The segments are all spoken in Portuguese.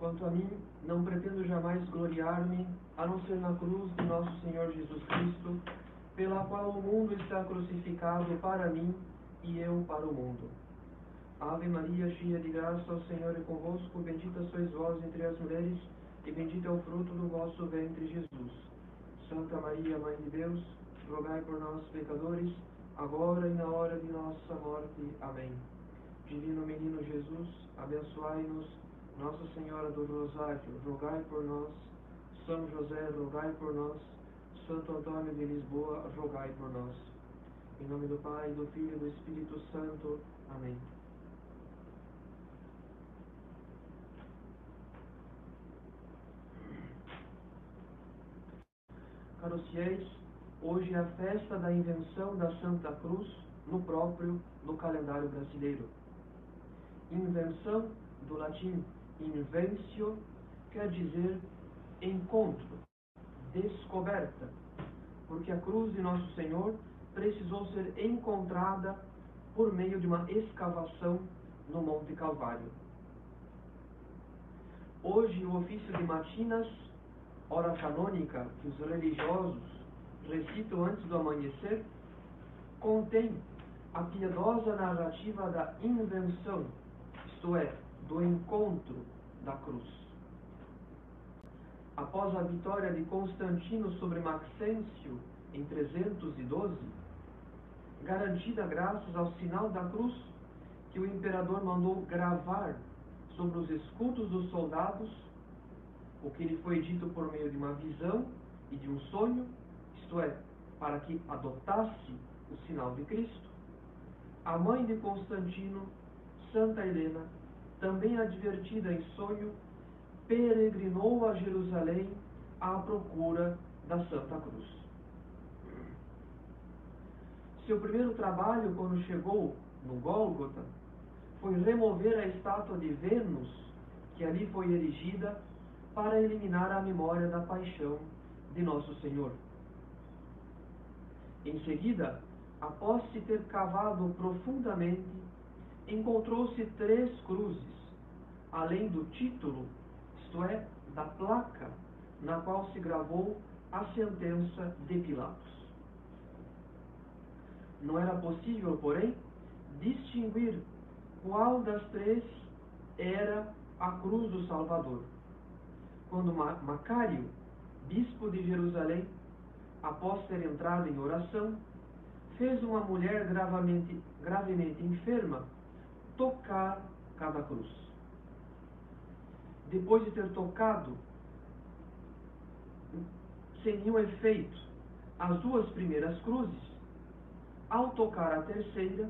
Quanto a mim, não pretendo jamais gloriar-me, a não ser na cruz de nosso Senhor Jesus Cristo, pela qual o mundo está crucificado para mim e eu para o mundo. Ave Maria, cheia de graça, o Senhor é convosco, bendita sois vós entre as mulheres, e bendito é o fruto do vosso ventre, Jesus. Santa Maria, Mãe de Deus, rogai por nós, pecadores, agora e na hora de nossa morte. Amém. Divino Menino Jesus, abençoai-nos nossa Senhora do Rosário, rogai por nós. São José, rogai por nós. Santo Antônio de Lisboa, rogai por nós. Em nome do Pai, do Filho e do Espírito Santo. Amém. Caros fiéis, hoje é a festa da invenção da Santa Cruz no próprio no calendário brasileiro. Invenção do latim Invencio quer dizer encontro, descoberta, porque a cruz de Nosso Senhor precisou ser encontrada por meio de uma escavação no Monte Calvário. Hoje, o ofício de matinas, hora canônica que os religiosos recitam antes do amanhecer, contém a piedosa narrativa da invenção, isto é, do encontro da cruz. Após a vitória de Constantino sobre Maxêncio em 312, garantida graças ao sinal da cruz que o imperador mandou gravar sobre os escudos dos soldados, o que lhe foi dito por meio de uma visão e de um sonho, isto é, para que adotasse o sinal de Cristo, a mãe de Constantino, Santa Helena, também advertida em sonho, peregrinou a Jerusalém à procura da Santa Cruz. Seu primeiro trabalho, quando chegou no Gólgota, foi remover a estátua de Vênus, que ali foi erigida, para eliminar a memória da paixão de Nosso Senhor. Em seguida, após se ter cavado profundamente, encontrou-se três cruzes, além do título, isto é, da placa, na qual se gravou a sentença de Pilatos. Não era possível, porém, distinguir qual das três era a cruz do Salvador. Quando Macário, bispo de Jerusalém, após ter entrado em oração, fez uma mulher gravemente, gravemente enferma tocar cada cruz. Depois de ter tocado, sem nenhum efeito, as duas primeiras cruzes, ao tocar a terceira,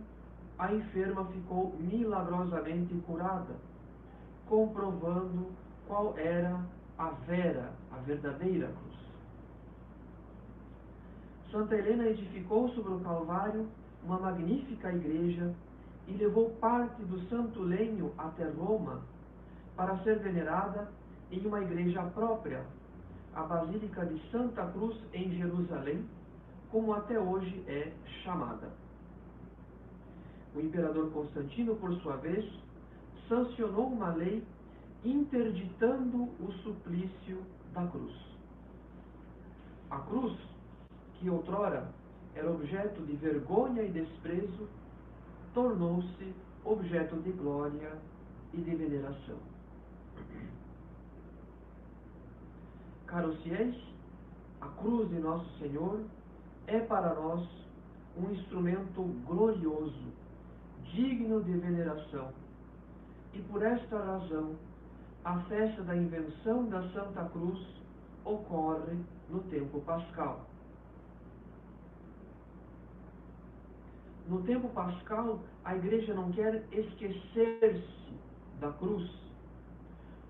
a enferma ficou milagrosamente curada, comprovando qual era a vera, a verdadeira cruz. Santa Helena edificou sobre o Calvário uma magnífica igreja e levou parte do santo lenho até Roma para ser venerada em uma igreja própria, a Basílica de Santa Cruz em Jerusalém, como até hoje é chamada. O imperador Constantino, por sua vez, sancionou uma lei interditando o suplício da cruz. A cruz, que outrora era objeto de vergonha e desprezo, tornou-se objeto de glória e de veneração. Caros fiéis, a cruz de Nosso Senhor é para nós um instrumento glorioso, digno de veneração. E por esta razão, a festa da invenção da Santa Cruz ocorre no tempo pascal. No tempo pascal, a igreja não quer esquecer-se da cruz,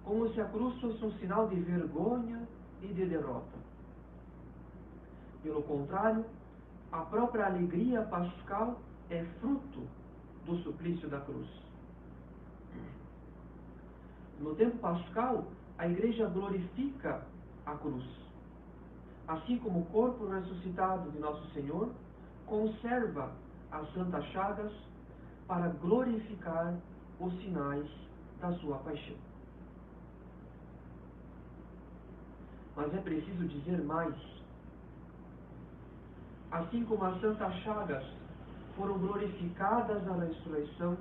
como se a cruz fosse um sinal de vergonha e de derrota. Pelo contrário, a própria alegria pascal é fruto do suplício da cruz. No tempo pascal, a igreja glorifica a cruz. Assim como o corpo ressuscitado de Nosso Senhor conserva as santas chagas para glorificar os sinais da sua paixão. Mas é preciso dizer mais. Assim como as santas chagas foram glorificadas na ressurreição,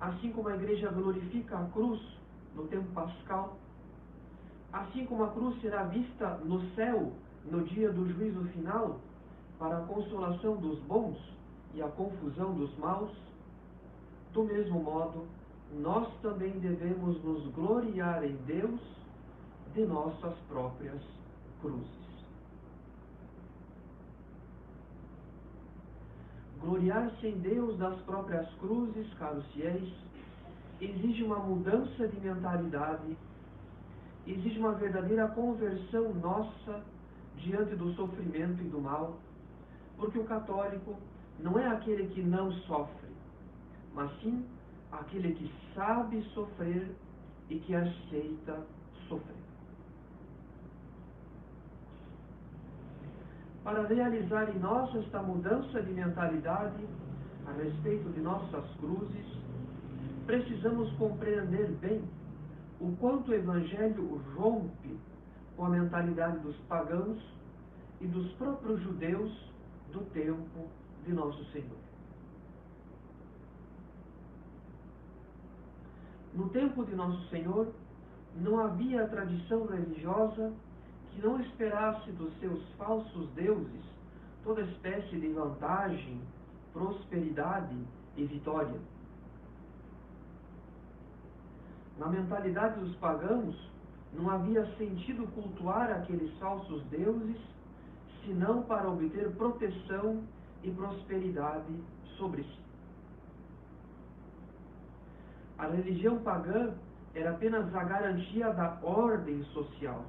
assim como a igreja glorifica a cruz no tempo pascal, assim como a cruz será vista no céu no dia do juízo final, para a consolação dos bons e a confusão dos maus, do mesmo modo, nós também devemos nos gloriar em Deus de nossas próprias cruzes. Gloriar-se em Deus das próprias cruzes, caros fiéis, exige uma mudança de mentalidade, exige uma verdadeira conversão nossa diante do sofrimento e do mal, porque o católico não é aquele que não sofre, mas sim aquele que sabe sofrer e que aceita sofrer. Para realizar em nós esta mudança de mentalidade a respeito de nossas cruzes, precisamos compreender bem o quanto o Evangelho rompe com a mentalidade dos pagãos e dos próprios judeus do tempo de Nosso Senhor. No tempo de Nosso Senhor, não havia tradição religiosa que não esperasse dos seus falsos deuses toda espécie de vantagem, prosperidade e vitória. Na mentalidade dos pagãos, não havia sentido cultuar aqueles falsos deuses senão para obter proteção e prosperidade sobre si. A religião pagã era apenas a garantia da ordem social,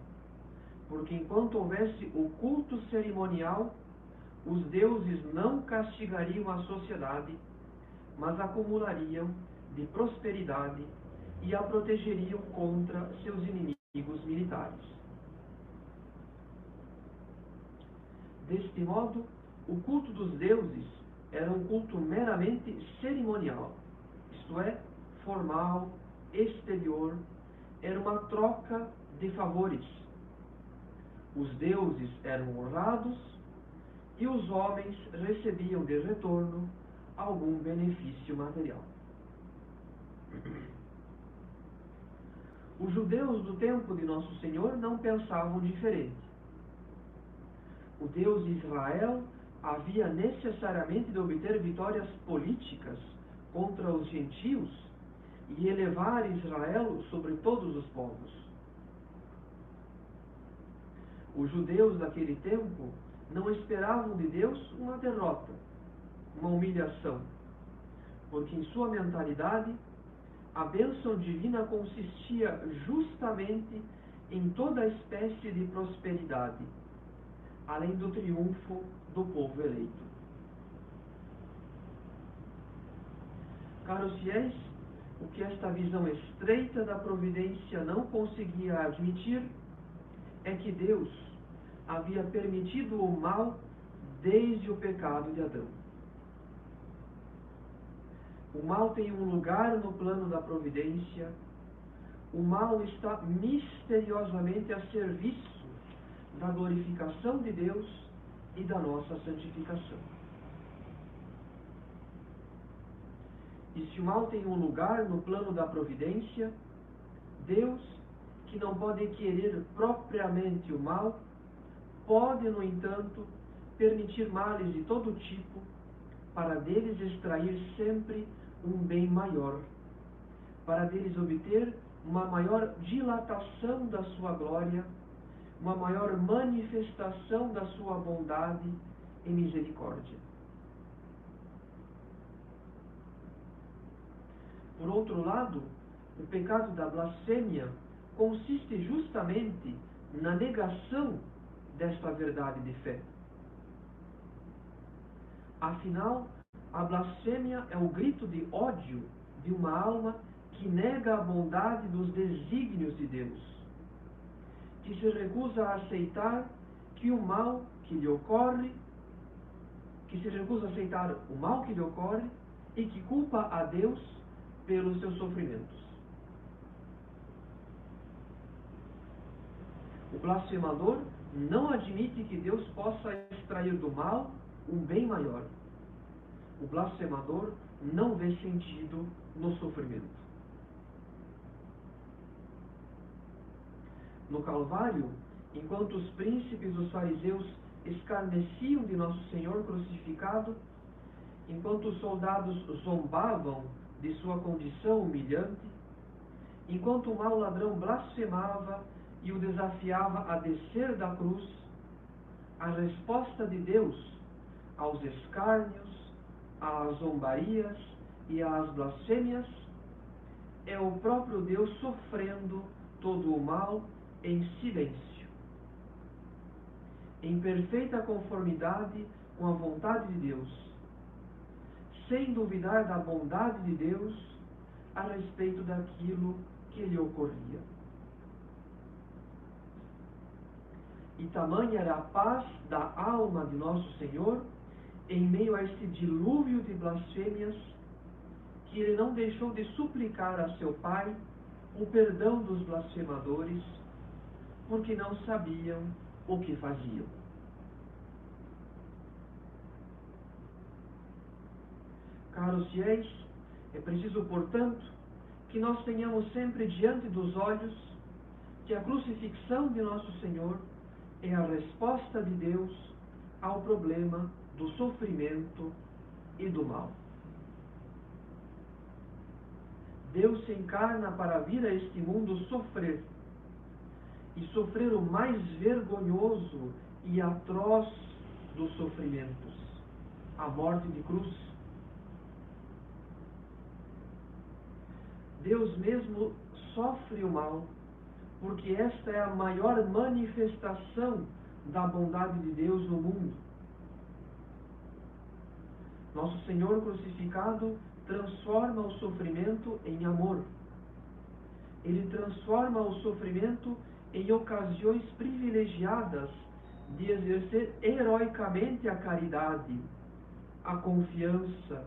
porque enquanto houvesse o culto cerimonial, os deuses não castigariam a sociedade, mas acumulariam de prosperidade e a protegeriam contra seus inimigos militares. Deste modo, o culto dos deuses era um culto meramente cerimonial, isto é, formal, exterior, era uma troca de favores. Os deuses eram honrados e os homens recebiam de retorno algum benefício material. Os judeus do tempo de Nosso Senhor não pensavam diferente. O Deus de Israel havia necessariamente de obter vitórias políticas contra os gentios e elevar Israel sobre todos os povos. Os judeus daquele tempo não esperavam de Deus uma derrota, uma humilhação, porque em sua mentalidade a bênção divina consistia justamente em toda espécie de prosperidade, além do triunfo do povo eleito. Caros fiéis, o que esta visão estreita da providência não conseguia admitir é que Deus havia permitido o mal desde o pecado de Adão. O mal tem um lugar no plano da providência, o mal está misteriosamente a serviço da glorificação de Deus e da nossa santificação. E se o mal tem um lugar no plano da providência, Deus, que não pode querer propriamente o mal, pode, no entanto, permitir males de todo tipo, para deles extrair sempre um bem maior, para deles obter uma maior dilatação da sua glória, uma maior manifestação da sua bondade e misericórdia. Por outro lado, o pecado da blasfêmia consiste justamente na negação desta verdade de fé. Afinal, a blasfêmia é o grito de ódio de uma alma que nega a bondade dos desígnios de Deus, que se recusa a aceitar que o mal que lhe ocorre, que se recusa a aceitar o mal que lhe ocorre e que culpa a Deus pelos seus sofrimentos. O blasfemador não admite que Deus possa extrair do mal um bem maior. O blasfemador não vê sentido no sofrimento. No Calvário, enquanto os príncipes dos fariseus escarneciam de Nosso Senhor crucificado, enquanto os soldados zombavam de sua condição humilhante, enquanto o mau ladrão blasfemava e o desafiava a descer da cruz, a resposta de Deus aos escárnios, às zombarias e às blasfêmias é o próprio Deus sofrendo todo o mal em silêncio, em perfeita conformidade com a vontade de Deus, sem duvidar da bondade de Deus a respeito daquilo que lhe ocorria. E tamanha era a paz da alma de nosso Senhor em meio a este dilúvio de blasfêmias que ele não deixou de suplicar a seu Pai o perdão dos blasfemadores, porque não sabiam o que faziam. Caros fiéis, é preciso, portanto, que nós tenhamos sempre diante dos olhos que a crucifixão de nosso Senhor é a resposta de Deus ao problema do sofrimento e do mal. Deus se encarna para vir a este mundo sofrer e sofrer o mais vergonhoso e atroz dos sofrimentos, a morte de cruz. Deus mesmo sofre o mal, porque esta é a maior manifestação da bondade de Deus no mundo. Nosso Senhor crucificado transforma o sofrimento em amor. Ele transforma o sofrimento em ocasiões privilegiadas de exercer heroicamente a caridade, a confiança,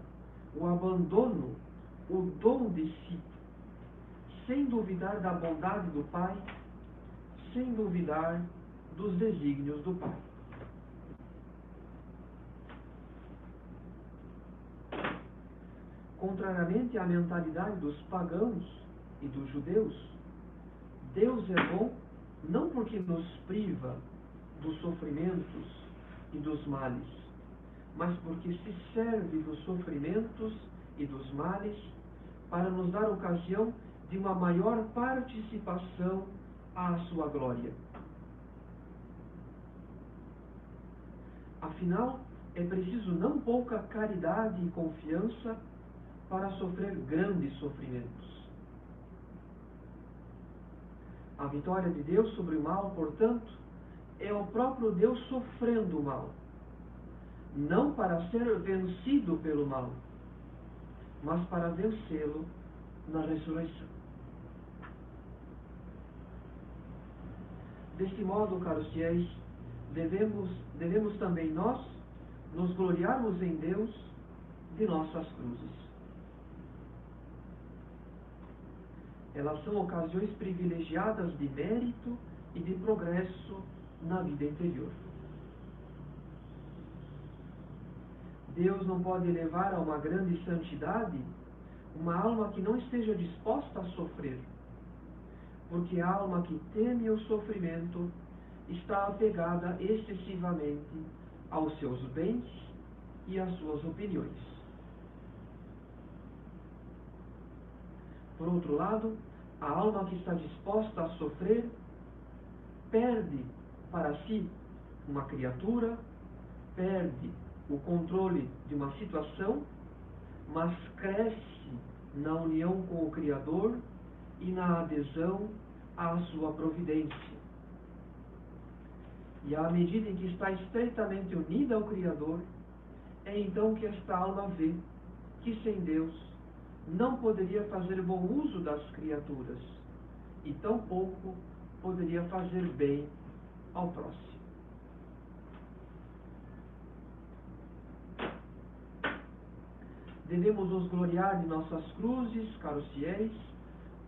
o abandono, o dom de si, sem duvidar da bondade do Pai, sem duvidar dos desígnios do Pai. Contrariamente à mentalidade dos pagãos e dos judeus, Deus é bom não porque nos priva dos sofrimentos e dos males, mas porque se serve dos sofrimentos e dos males para nos dar ocasião de uma maior participação à sua glória. Afinal, é preciso não pouca caridade e confiança para sofrer grandes sofrimentos. A vitória de Deus sobre o mal, portanto, é o próprio Deus sofrendo o mal, não para ser vencido pelo mal, mas para vencê-lo na ressurreição. Deste modo, caros fiéis, devemos, devemos também nós nos gloriarmos em Deus de nossas cruzes. Elas são ocasiões privilegiadas de mérito e de progresso na vida interior. Deus não pode levar a uma grande santidade uma alma que não esteja disposta a sofrer, porque a alma que teme o sofrimento está apegada excessivamente aos seus bens e às suas opiniões. Por outro lado, a alma que está disposta a sofrer perde para si uma criatura, perde o controle de uma situação, mas cresce na união com o Criador e na adesão à sua providência. E à medida em que está estreitamente unida ao Criador, é então que esta alma vê que sem Deus não poderia fazer bom uso das criaturas e tampouco poderia fazer bem ao próximo. Devemos nos gloriar de nossas cruzes, caros fiéis,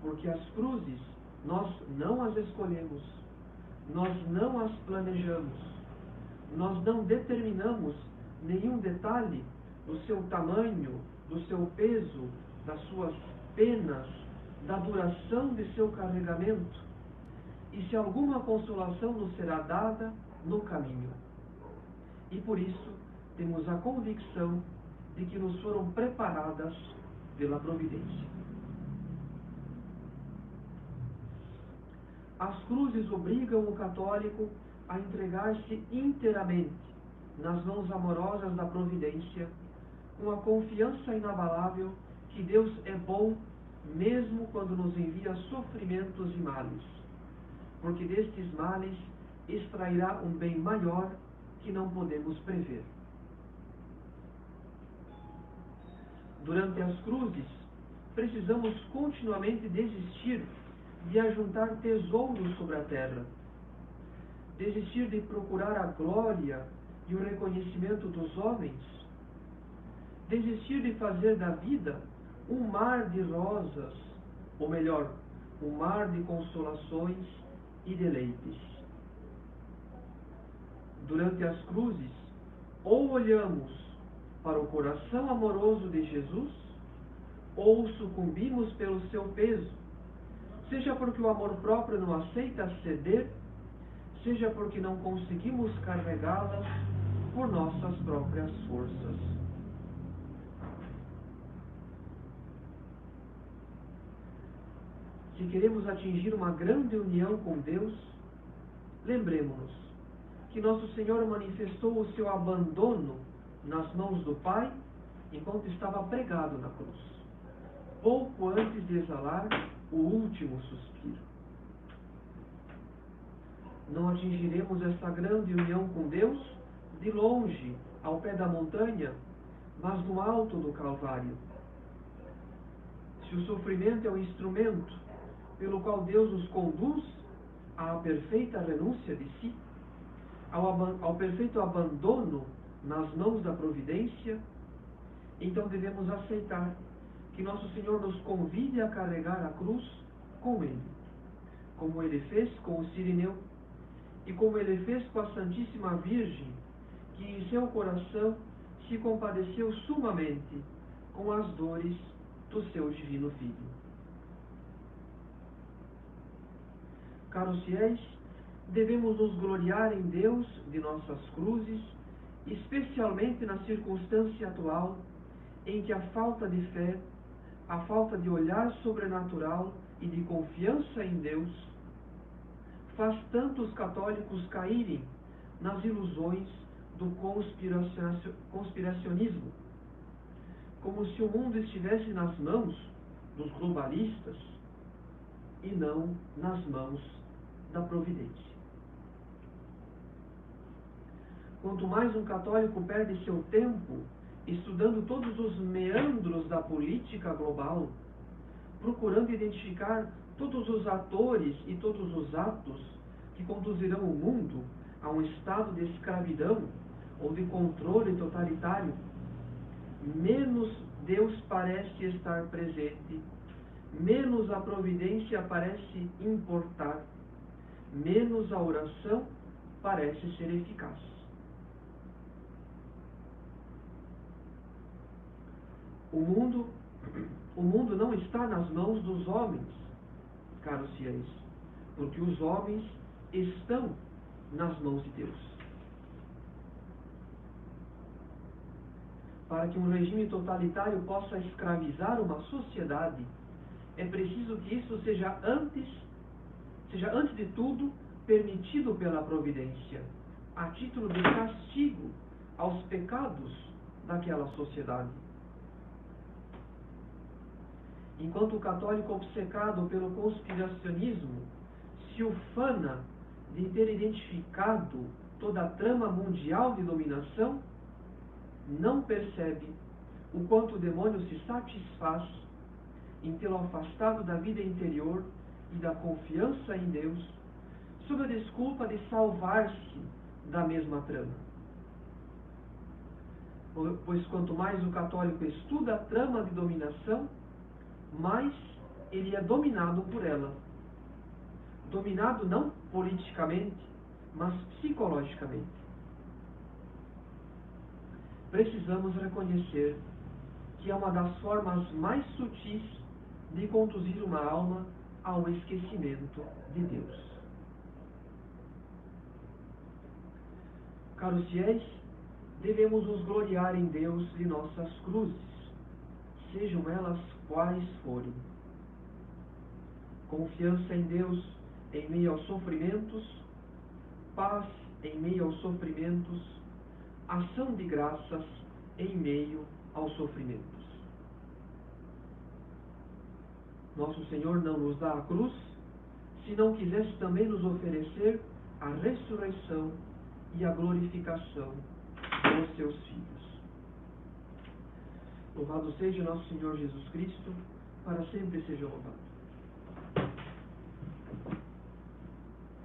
porque as cruzes nós não as escolhemos, nós não as planejamos, nós não determinamos nenhum detalhe do seu tamanho, do seu peso, das suas penas, da duração de seu carregamento, e se alguma consolação nos será dada no caminho. E por isso temos a convicção de que nos foram preparadas pela providência. As cruzes obrigam o católico a entregar-se inteiramente nas mãos amorosas da providência, com a confiança inabalável que Deus é bom mesmo quando nos envia sofrimentos e males, porque destes males extrairá um bem maior que não podemos prever. Durante as cruzes, precisamos continuamente desistir de ajuntar tesouros sobre a terra, desistir de procurar a glória e o reconhecimento dos homens, desistir de fazer da vida um mar de rosas, ou melhor, um mar de consolações e deleites. Durante as cruzes, ou olhamos para o coração amoroso de Jesus, ou sucumbimos pelo seu peso, seja porque o amor próprio não aceita ceder, seja porque não conseguimos carregá-las por nossas próprias forças. Se queremos atingir uma grande união com Deus, lembremos-nos que nosso Senhor manifestou o seu abandono nas mãos do Pai enquanto estava pregado na cruz, pouco antes de exalar o último suspiro. Não atingiremos esta grande união com Deus de longe, ao pé da montanha, mas no alto do Calvário. Se o sofrimento é o instrumento pelo qual Deus nos conduz à perfeita renúncia de si, ao, ao perfeito abandono nas mãos da providência, então devemos aceitar que nosso Senhor nos convide a carregar a cruz com Ele, como Ele fez com o Sirineu e como Ele fez com a Santíssima Virgem, que em seu coração se compadeceu sumamente com as dores do seu Divino Filho. Caros fiéis, devemos nos gloriar em Deus de nossas cruzes especialmente na circunstância atual em que a falta de fé, a falta de olhar sobrenatural e de confiança em Deus faz tantos católicos caírem nas ilusões do conspiracionismo, como se o mundo estivesse nas mãos dos globalistas e não nas mãos da providência. Quanto mais um católico perde seu tempo estudando todos os meandros da política global, procurando identificar todos os atores e todos os atos que conduzirão o mundo a um estado de escravidão ou de controle totalitário, menos Deus parece estar presente, menos a providência parece importar, menos a oração parece ser eficaz. O mundo, o mundo não está nas mãos dos homens, caros fiéis, porque os homens estão nas mãos de Deus. Para que um regime totalitário possa escravizar uma sociedade, é preciso que isso seja antes, seja antes de tudo permitido pela providência, a título de castigo aos pecados daquela sociedade. Enquanto o católico obcecado pelo conspiracionismo se ufana de ter identificado toda a trama mundial de dominação, não percebe o quanto o demônio se satisfaz em tê-lo afastado da vida interior e da confiança em Deus, sob a desculpa de salvar-se da mesma trama. Pois quanto mais o católico estuda a trama de dominação, mais ele é dominado por ela. Dominado não politicamente, mas psicologicamente. Precisamos reconhecer que é uma das formas mais sutis de conduzir uma alma ao esquecimento de Deus. Caros fiéis, devemos nos gloriar em Deus de nossas cruzes, sejam elas quais forem. Confiança em Deus em meio aos sofrimentos, paz em meio aos sofrimentos, ação de graças em meio aos sofrimentos. Nosso Senhor não nos dá a cruz se não quisesse também nos oferecer a ressurreição e a glorificação dos seus filhos. Louvado seja nosso Senhor Jesus Cristo, para sempre seja louvado.